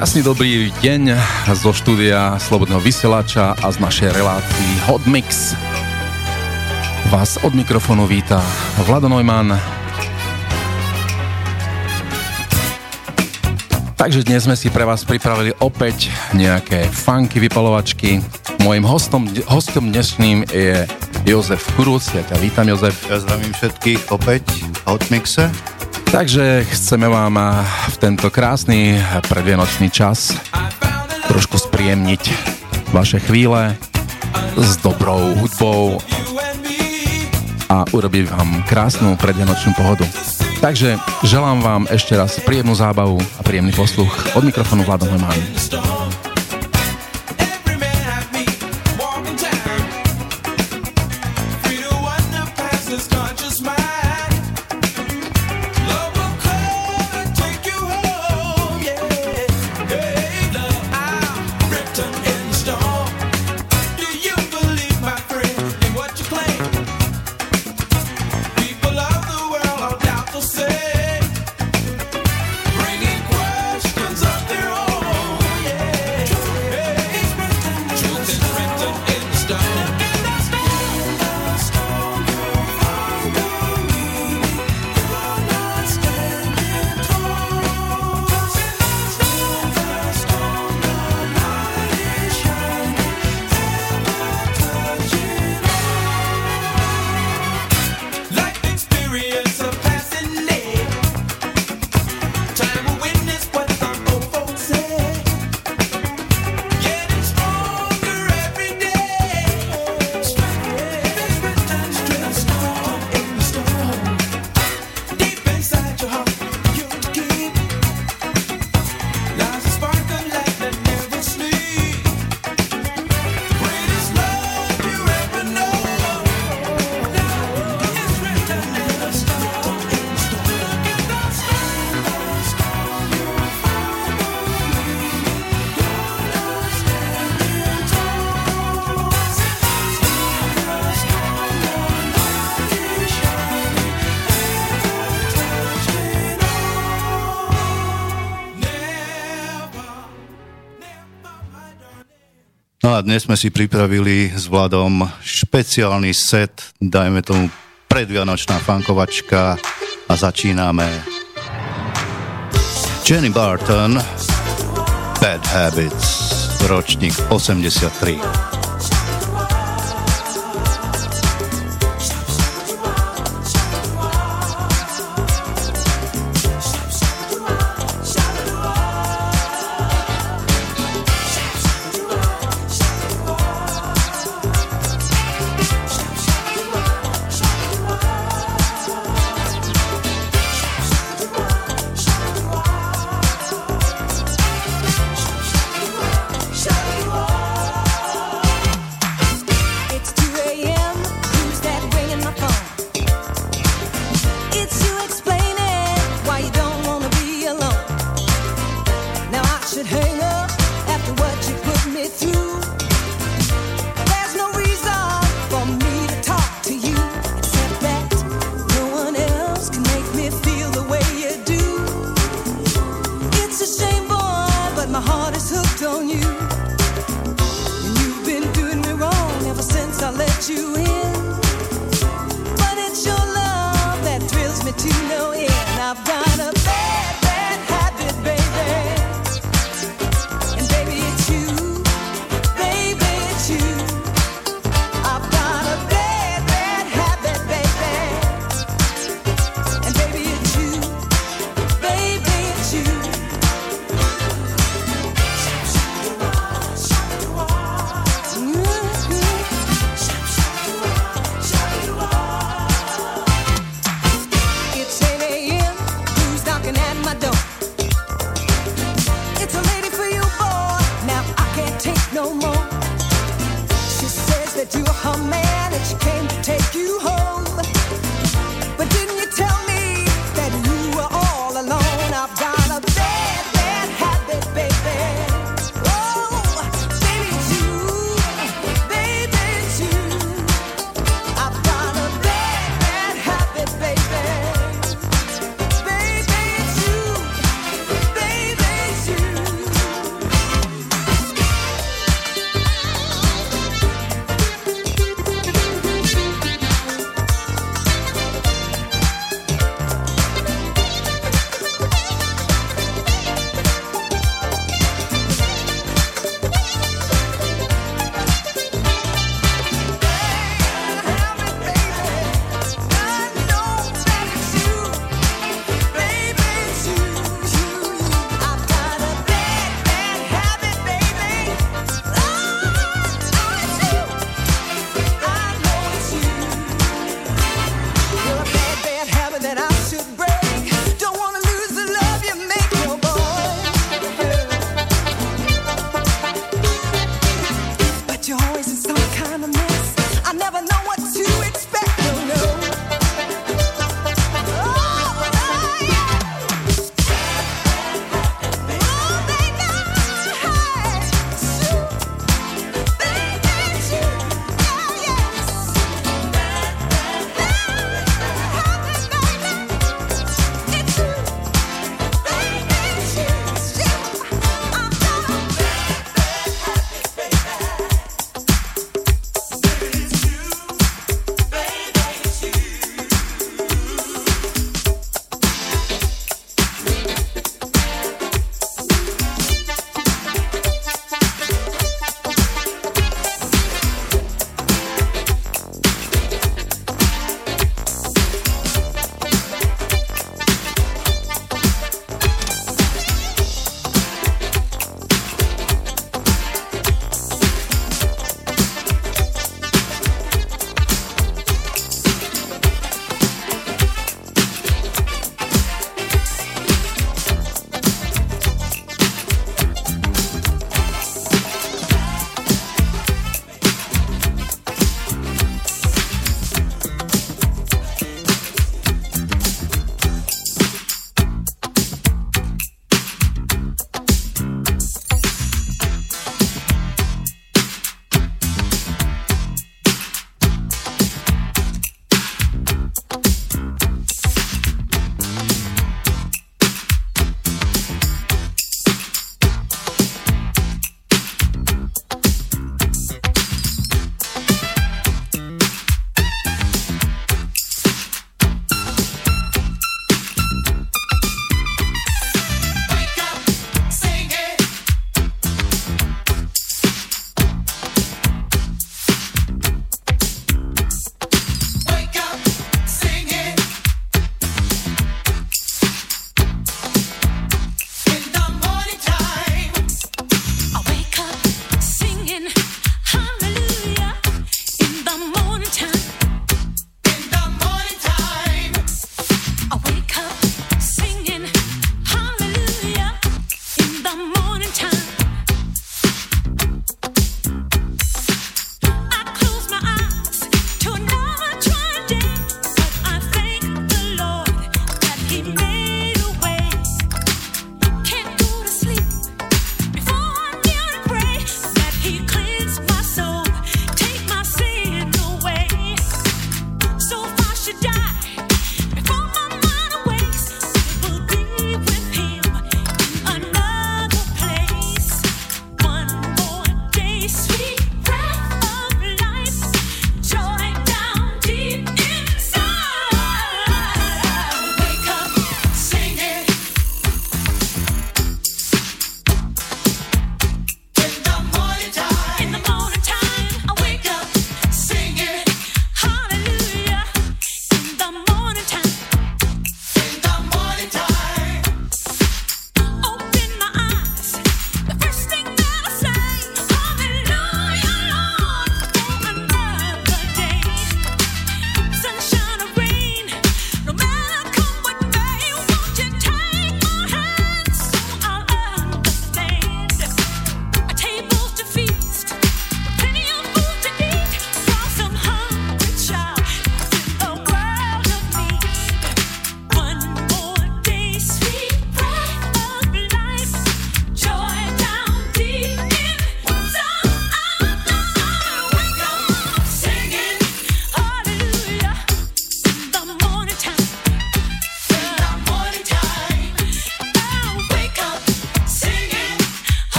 Krásny dobrý deň zo štúdia Slobodného vysielača a z našej relácii Hot Mix. Vás od mikrofónu víta Vlado Neumann. Takže dnes sme si pre vás pripravili opäť nejaké funky vypalovačky. Mojím hostom, hostom dnešným je Jozef Kurúc. Ja ťa vítam, Jozef. Ja zdravím všetkých opäť v Hot Mixe. Takže chceme vám v tento krásny predvianočný čas trošku spríjemniť vaše chvíle s dobrou hudbou a urobiť vám krásnu predvianočnú pohodu. Takže želám vám ešte raz príjemnú zábavu a príjemný posluch od mikrofónu Vladom Lemán. Dnes sme si pripravili s Vladom špeciálny set, dajme tomu predvianočná fankovačka a začíname. Jenny Barton, Bad Habits, ročník 83.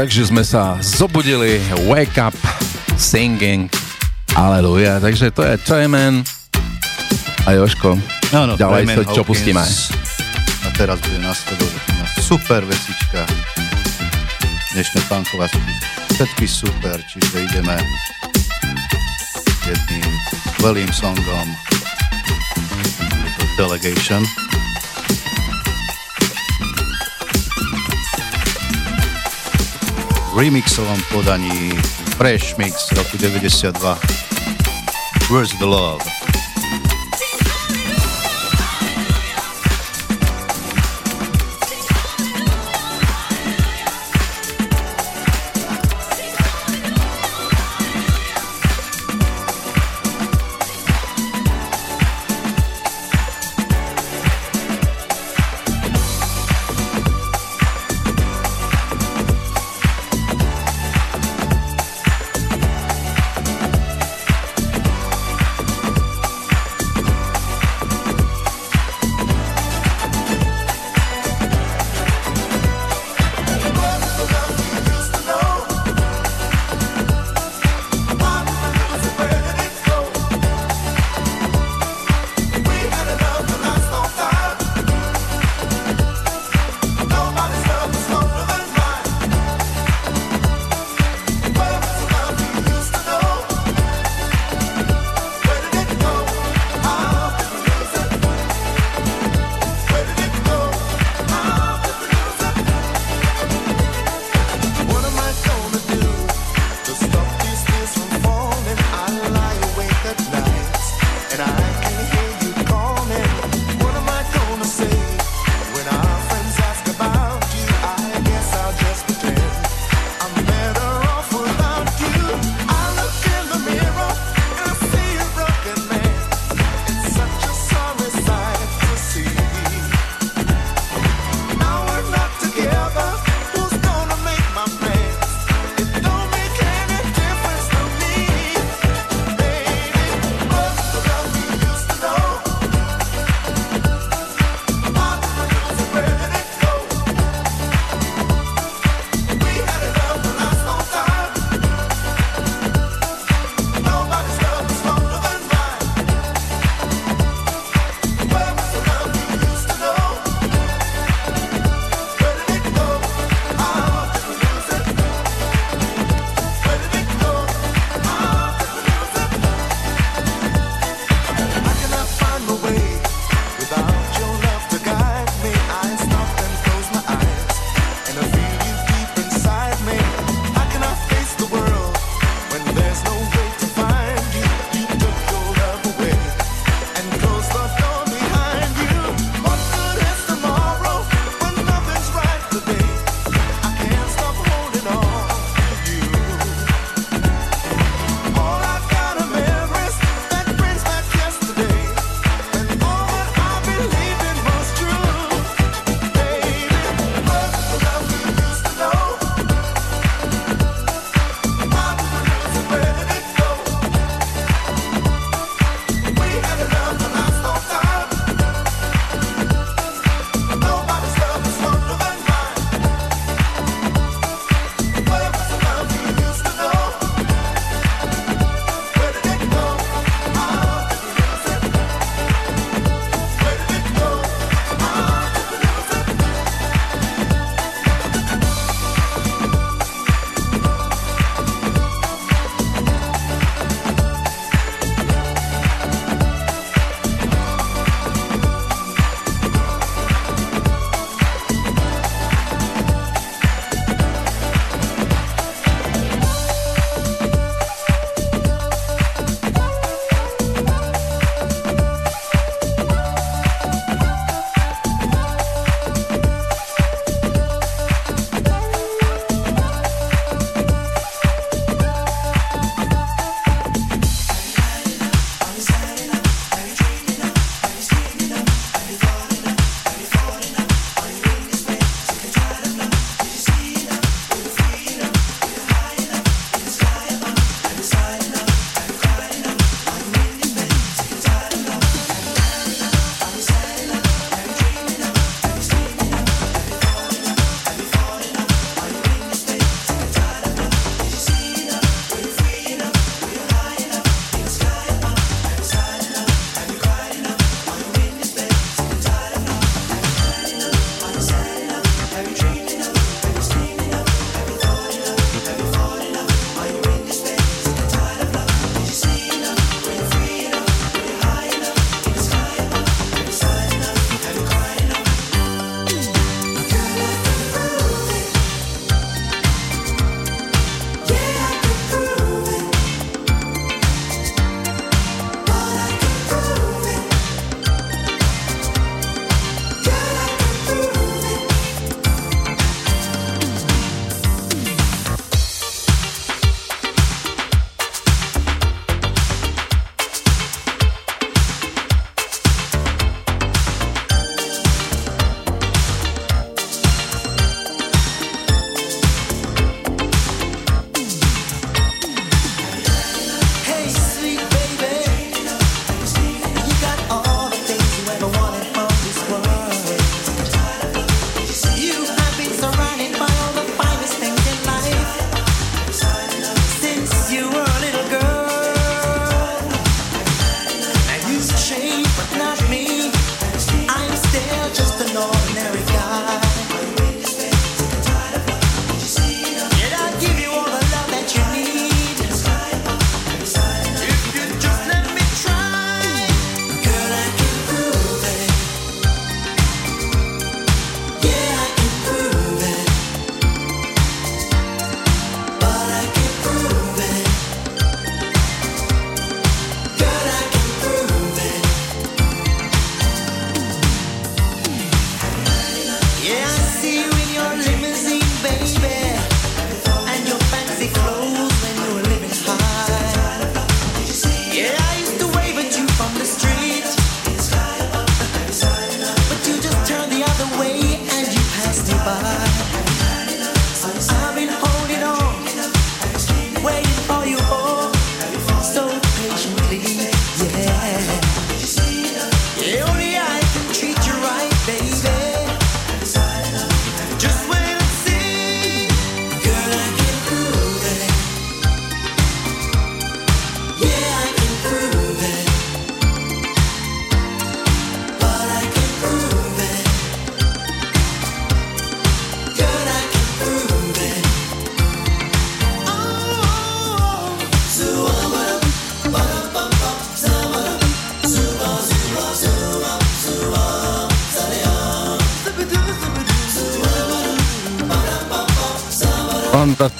takže sme sa zobudili, wake up, singing, aleluja, takže to je Trayman a Joško, no, no, ďalej to, čo Hawkins. pustíme. A teraz bude nasledovať super vecička. Dnešné funkovačky, všetky super, čiže ideme jedným skvelým songom. Delegation. Remixovom podaní Fresh Mix roku 92. Where's the Love?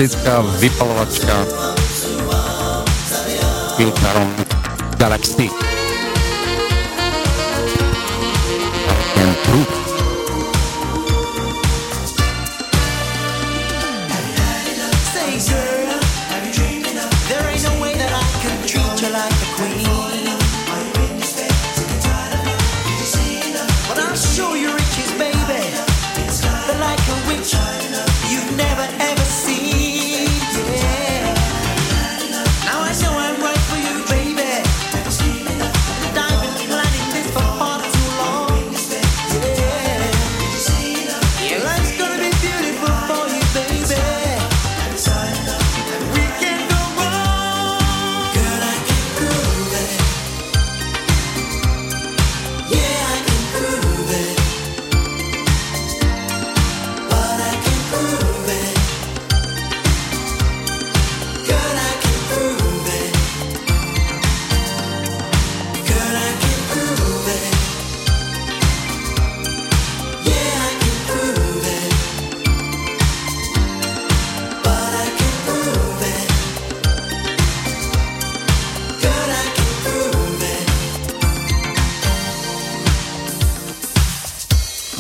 Fantastická vypalovačka filtrom Galaxy.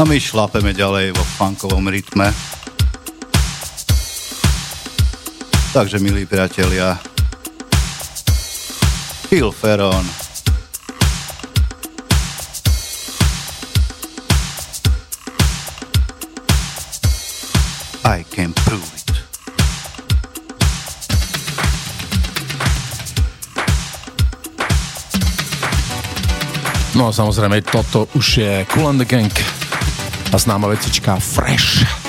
A my šlapeme ďalej vo funkovom rytme. Takže, milí priatelia, Phil Ferron, I can prove it. No a samozrejme, toto už je Cool and the Gang a známa vecička Fresh.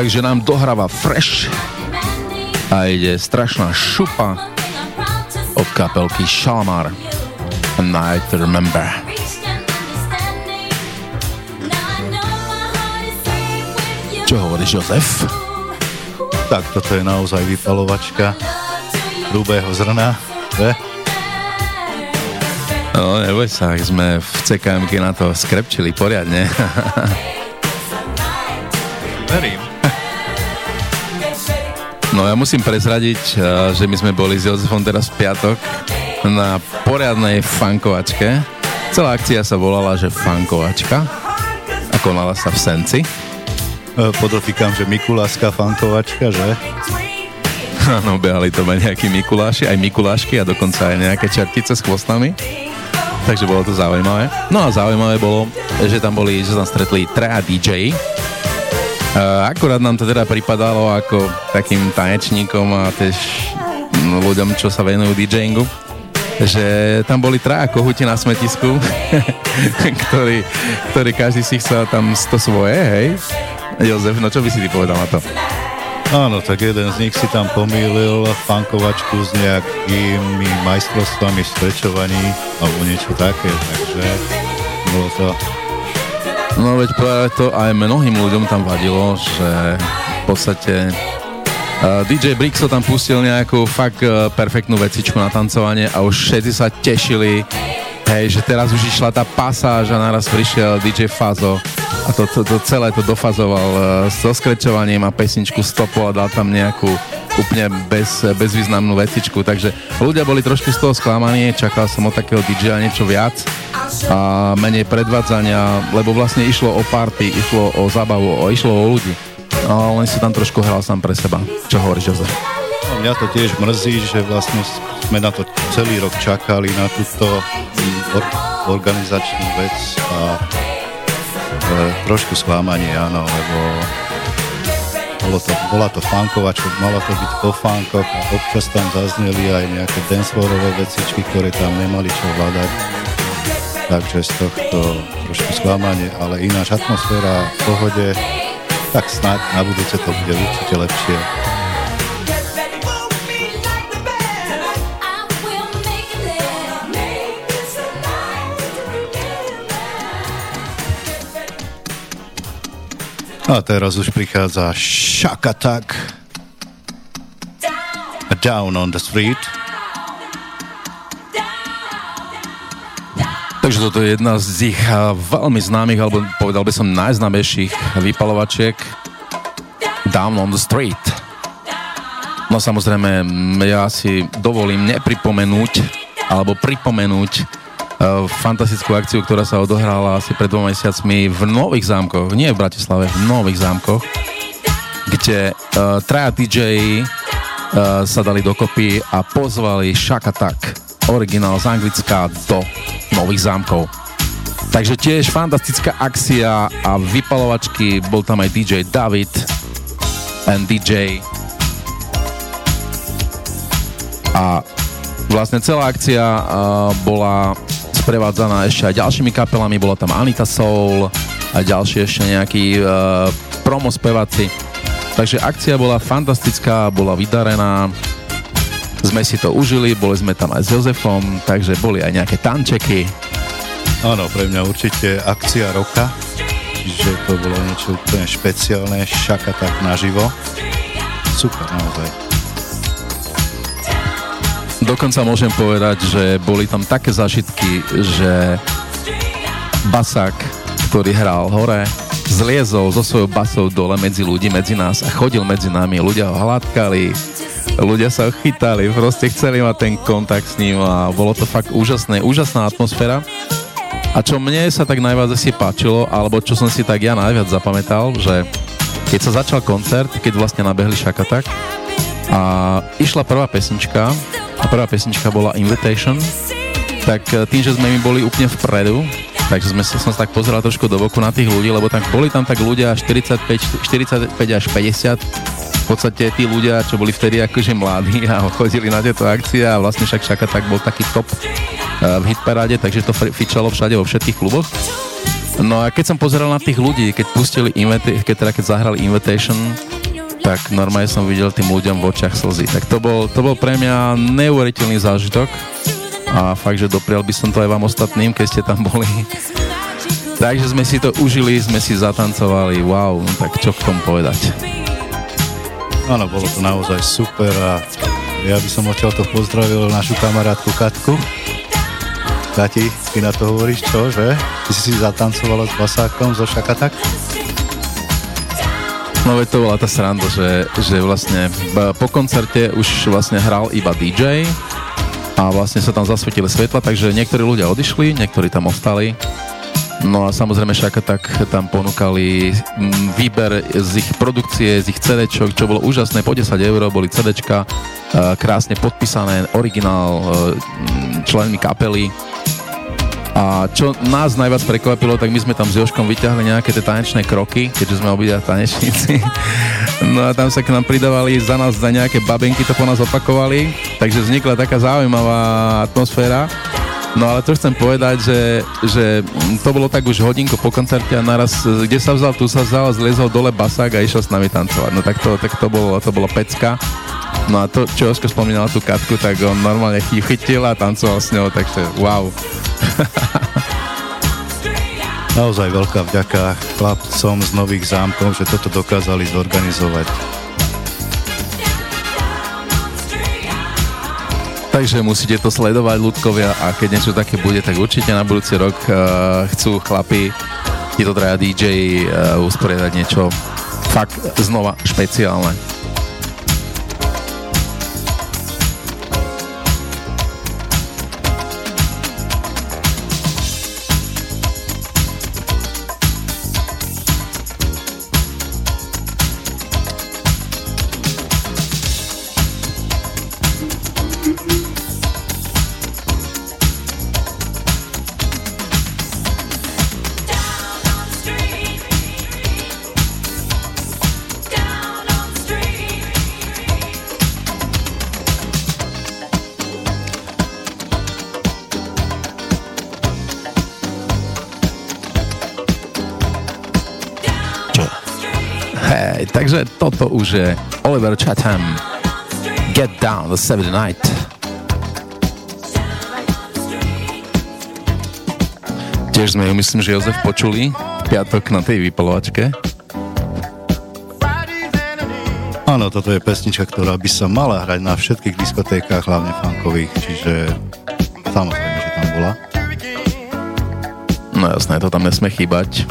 Takže nám dohráva Fresh a ide strašná šupa od kapelky Shalamar. Night to Remember. Čo hovoríš, Jozef? Tak toto je naozaj vypalovačka hrubého zrna, že? No, neboj sa, sme v CKM na to skrepčili poriadne. Verím. No ja musím prezradiť, eh, že my sme boli s Jozefom teraz v piatok na poriadnej fankovačke. Celá akcia sa volala, že fankovačka a konala sa v Senci. Eh, podotýkam, že Mikulášska fankovačka, že? Áno, behali to nejakí Mikuláši, aj Mikulášky a dokonca aj nejaké čertice s chvostami. Takže bolo to zaujímavé. No a zaujímavé bolo, že tam boli, že tam stretli traja DJ, Akurát nám to teda pripadalo ako takým tanečníkom a tiež ľuďom, čo sa venujú DJingu že tam boli traja kohuti na smetisku, ktorí, ktorí každý si chcel tam to svoje, hej? Jozef, no čo by si ty povedal na to? Áno, tak jeden z nich si tam pomýlil fankovačku s nejakými majstrovstvami strečovaní alebo niečo také, takže bolo to No veď práve to aj mnohým ľuďom tam vadilo, že v podstate uh, DJ Brixo tam pustil nejakú fakt uh, perfektnú vecičku na tancovanie a už všetci sa tešili, hej, že teraz už išla tá pasáž a naraz prišiel DJ Fazo a to, to, to celé to dofazoval uh, so skrečovaním a pesničku stopol a dal tam nejakú úplne bez, bezvýznamnú vecičku, takže ľudia boli trošku z toho sklamaní, čakal som od takého DJ niečo viac a menej predvádzania, lebo vlastne išlo o party, išlo o zábavu, o, išlo o ľudí. No, len si tam trošku hral sám pre seba. Čo hovoríš, Jozef? No, mňa to tiež mrzí, že vlastne sme na to celý rok čakali, na túto or- organizačnú vec a e, trošku sklamanie, áno, lebo bolo to, bola to fankovačka, mala to byť po fankoch a občas tam zazneli aj nejaké dancefloorové vecičky, ktoré tam nemali čo hľadať takže z tohto trošku sklamanie, ale ináč atmosféra v pohode, tak snáď na budúce to bude určite lepšie. A teraz už prichádza Shakatak Down on the Street. Takže toto je jedna z ich veľmi známych, alebo povedal by som najznámejších vypalovačiek Down on the Street. No samozrejme, ja si dovolím nepripomenúť, alebo pripomenúť fantastickú akciu, ktorá sa odohrala asi pred dvoma mesiacmi v Nových zámkoch, nie v Bratislave, v Nových zámkoch, kde uh, traja DJ uh, sa dali dokopy a pozvali Shakatak originál z Anglicka do Nových zámkov. Takže tiež fantastická akcia a vypalovačky, bol tam aj DJ David and DJ a vlastne celá akcia uh, bola sprevádzaná ešte aj ďalšími kapelami, bola tam Anita Soul a ďalší ešte nejakí uh, promo speváci. Takže akcia bola fantastická, bola vydarená, sme si to užili, boli sme tam aj s Jozefom, takže boli aj nejaké tančeky. Áno, pre mňa určite akcia roka, že to bolo niečo úplne špeciálne, šaka tak naživo. Super, naozaj. Dokonca môžem povedať, že boli tam také zažitky, že basák, ktorý hral hore, zliezol so svojou basou dole medzi ľudí, medzi nás a chodil medzi nami. Ľudia ho hladkali, ľudia sa chytali, proste chceli mať ten kontakt s ním a bolo to fakt úžasné, úžasná atmosféra. A čo mne sa tak najviac asi páčilo, alebo čo som si tak ja najviac zapamätal, že keď sa začal koncert, keď vlastne nabehli Šakatak a išla prvá pesnička. A prvá pesnička bola Invitation, tak eh, tým, že sme mi boli úplne vpredu, takže sme som sa tak pozeral trošku do boku na tých ľudí, lebo tam boli tam tak ľudia 45, 45 až 50 podstate tí ľudia, čo boli vtedy akože mladí a chodili na tieto akcie a vlastne však Šaka tak bol taký top eh, v hitparáde, takže to fičalo všade vo všetkých kluboch. No a keď som pozeral na tých ľudí, keď pustili, keď, teda keď zahrali Invitation, tak normálne som videl tým ľuďom v očiach slzy. Tak to bol, to bol pre mňa neuveriteľný zážitok a fakt, že doprial by som to aj vám ostatným, keď ste tam boli. Takže sme si to užili, sme si zatancovali, wow, no tak čo k tomu povedať. Áno, bolo to naozaj super a ja by som odtiaľ to pozdravil našu kamarátku Katku. Kati, ty na to hovoríš čo, že? Ty si si zatancovala s basákom zo Šakatak? No veď to bola tá sranda, že, že vlastne po koncerte už vlastne hral iba DJ a vlastne sa tam zasvietili svetla, takže niektorí ľudia odišli, niektorí tam ostali. No a samozrejme Šaka tak tam ponúkali výber z ich produkcie, z ich CD, čo bolo úžasné, po 10 eur boli CD, krásne podpísané, originál členmi kapely a čo nás najviac prekvapilo, tak my sme tam s Joškom vyťahli nejaké tie tanečné kroky, keďže sme obidva tanečníci. No a tam sa k nám pridávali za nás za nejaké babenky, to po nás opakovali, takže vznikla taká zaujímavá atmosféra. No ale to chcem povedať, že, že to bolo tak už hodinku po koncerte a naraz, kde sa vzal, tu sa vzal, zliezol dole basák a išiel s nami tancovať. No tak to, tak to, bolo, to bolo pecka. No a to, čo Osko spomínal tú Katku, tak on normálne chytil a tancoval s ňou, takže wow. Naozaj veľká vďaka chlapcom z Nových zámkov, že toto dokázali zorganizovať. Takže musíte to sledovať, ľudkovia, a keď niečo také bude, tak určite na budúci rok uh, chcú chlapi, títo traja DJ uh, usporiadať niečo fakt znova špeciálne. Takže toto už je Oliver Chatham. Get Down the Saturday Night. Tiež sme ju, myslím, že Jozef počuli v piatok na tej vypalovačke. Áno, toto je pesnička, ktorá by sa mala hrať na všetkých diskotékach, hlavne funkových, čiže samozrejme, že tam bola. No jasné, to tam nesme chýbať.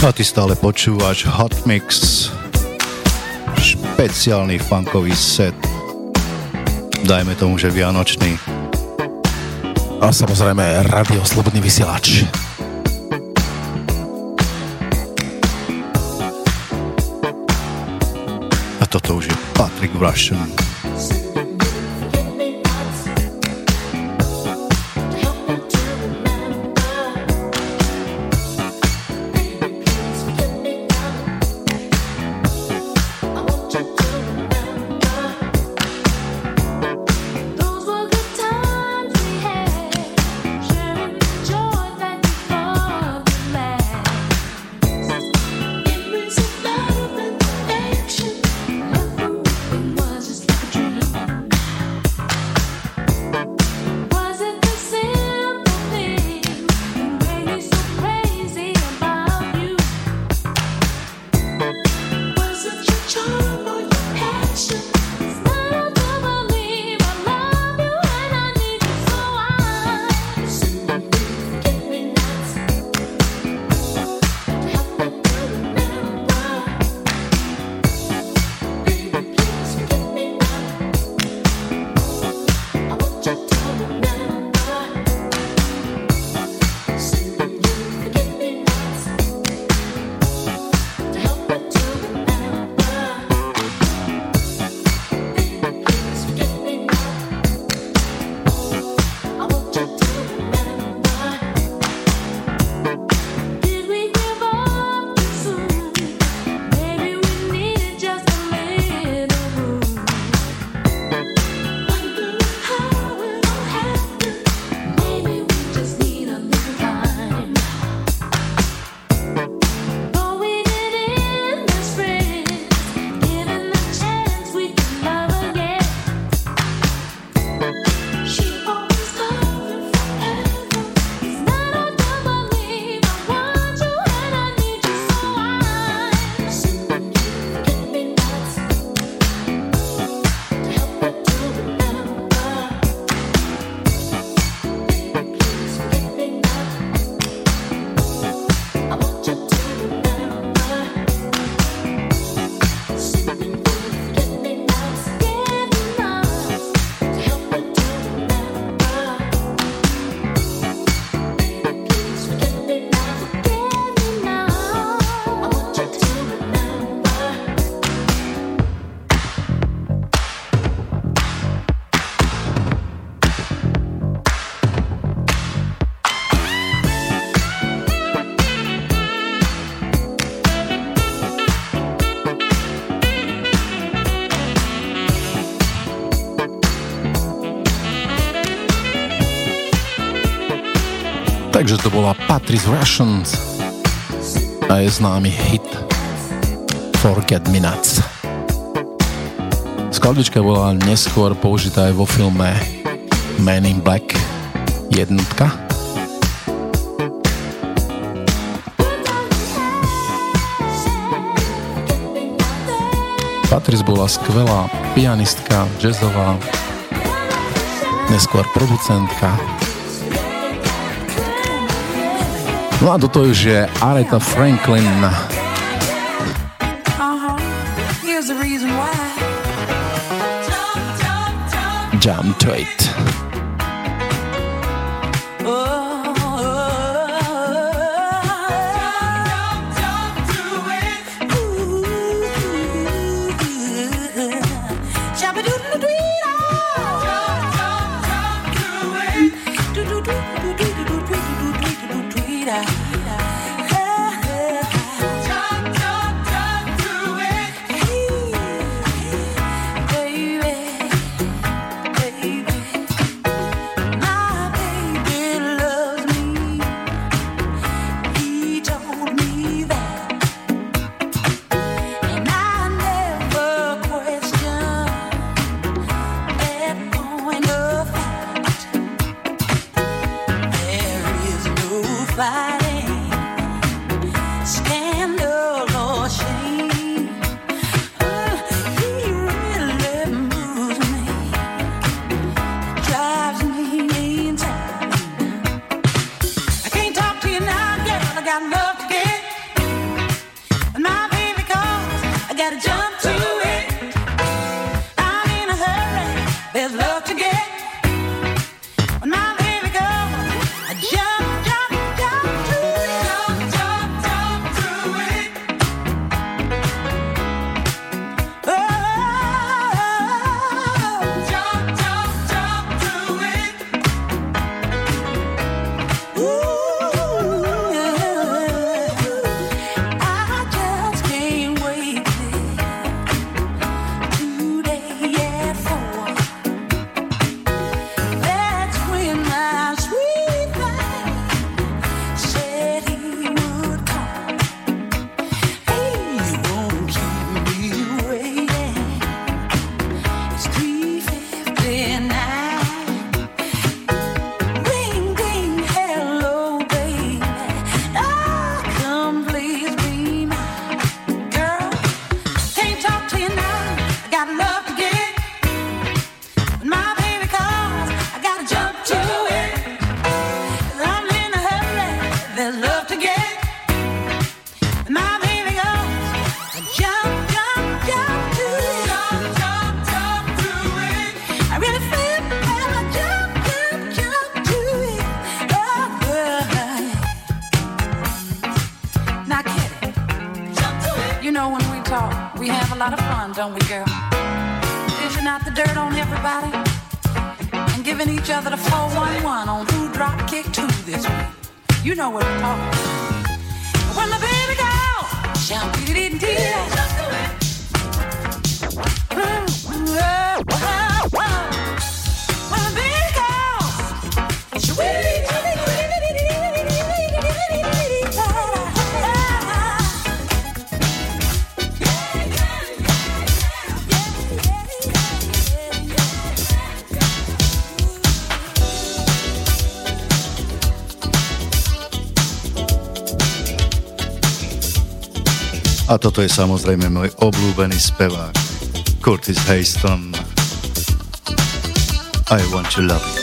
A ty stále počúvaš Hot Mix, špeciálny funkový set, dajme tomu, že vianočný. A samozrejme Radio Slobodný vysielač. A toto už je Patrick Russian. Patrice Russians a je známy hit Forget Me Nuts. Skladička bola neskôr použitá aj vo filme Man in Black jednotka. Patrice bola skvelá pianistka, jazzová, neskôr producentka, No a toto už je Aretha Franklin. Uh-huh. Jump to it. to je samozrejme môj obľúbený spevák Curtis Hayston I want to love you.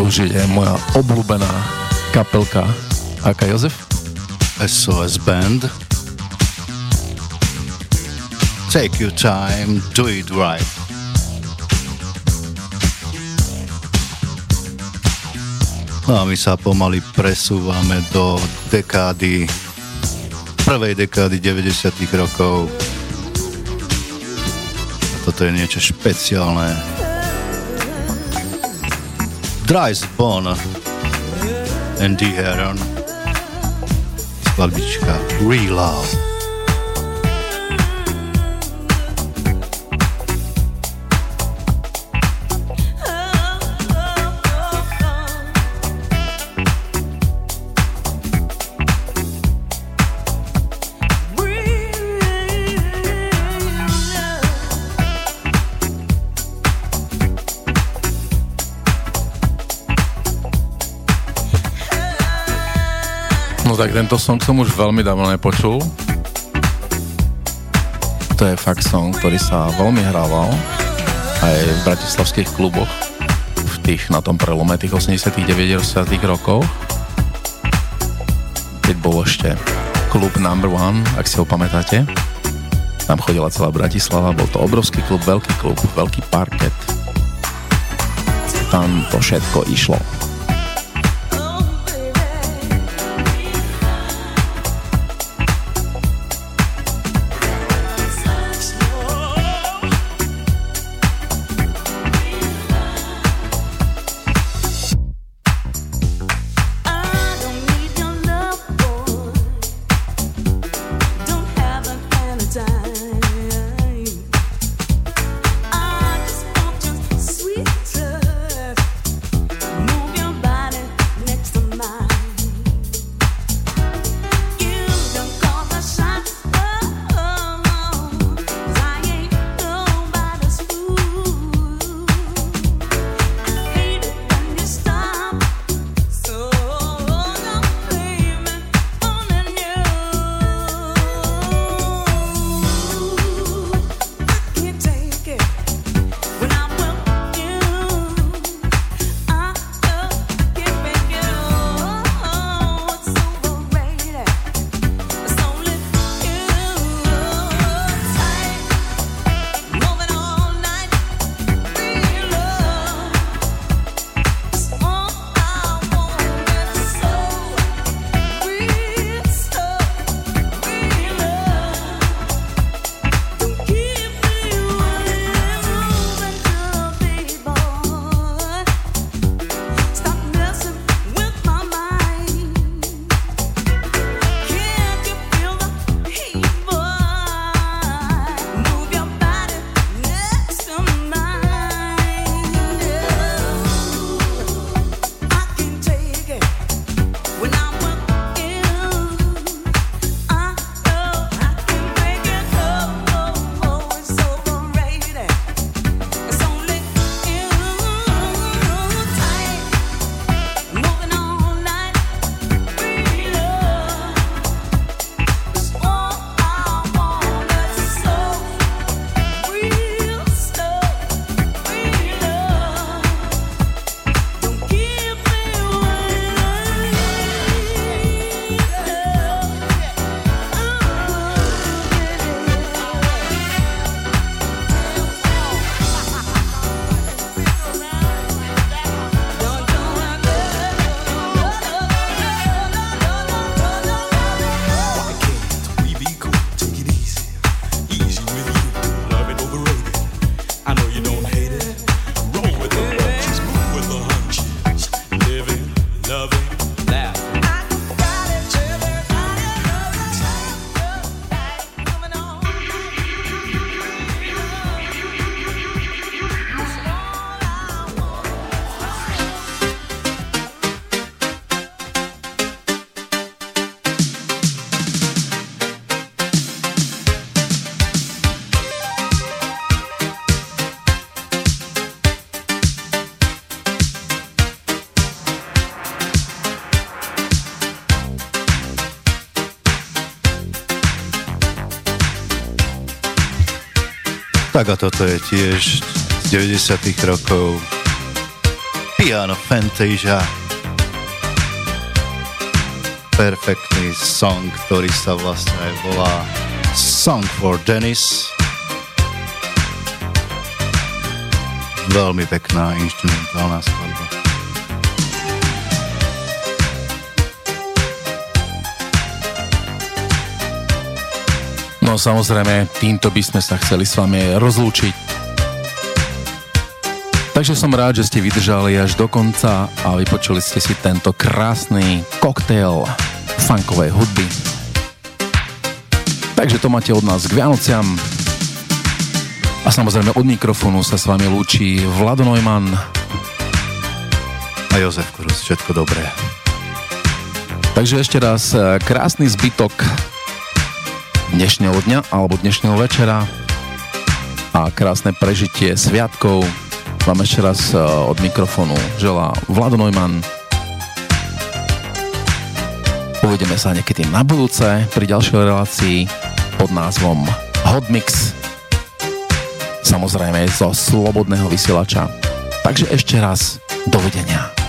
Už je moja obľúbená kapelka. Aká Jozef? SOS Band. Take your time, do it right. No a my sa pomaly presúvame do dekády, prvej dekády 90 rokov. A toto je niečo špeciálne. Drijsbonen. En die her dan. Skladbička Real Love. Tak tento song som už veľmi dávno nepočul. To je fakt song, ktorý sa veľmi hrával aj v bratislavských kluboch v tých, na tom prelome tých 80 90 rokov. Keď bol ešte klub number one, ak si ho pamätáte. Tam chodila celá Bratislava, bol to obrovský klub, veľký klub, veľký parket. Tam to všetko išlo Tak a toto je tiež z 90 rokov Piano Fantasia. Perfektný song, ktorý sa vlastne volá Song for Dennis. Veľmi pekná instrumentálna skladba. No samozrejme, týmto by sme sa chceli s vami rozlúčiť. Takže som rád, že ste vydržali až do konca a vypočuli ste si tento krásny koktail funkovej hudby. Takže to máte od nás k Vianociam. A samozrejme od mikrofónu sa s vami lúči Vlado Neumann a Jozef Kurus. Všetko dobré. Takže ešte raz eh, krásny zbytok dnešného dňa alebo dnešného večera a krásne prežitie sviatkov vám ešte raz e, od mikrofónu želá Vlado Neumann. Uvidíme sa niekedy na budúce pri ďalšej relácii pod názvom Hot Mix samozrejme zo slobodného vysielača. Takže ešte raz dovidenia.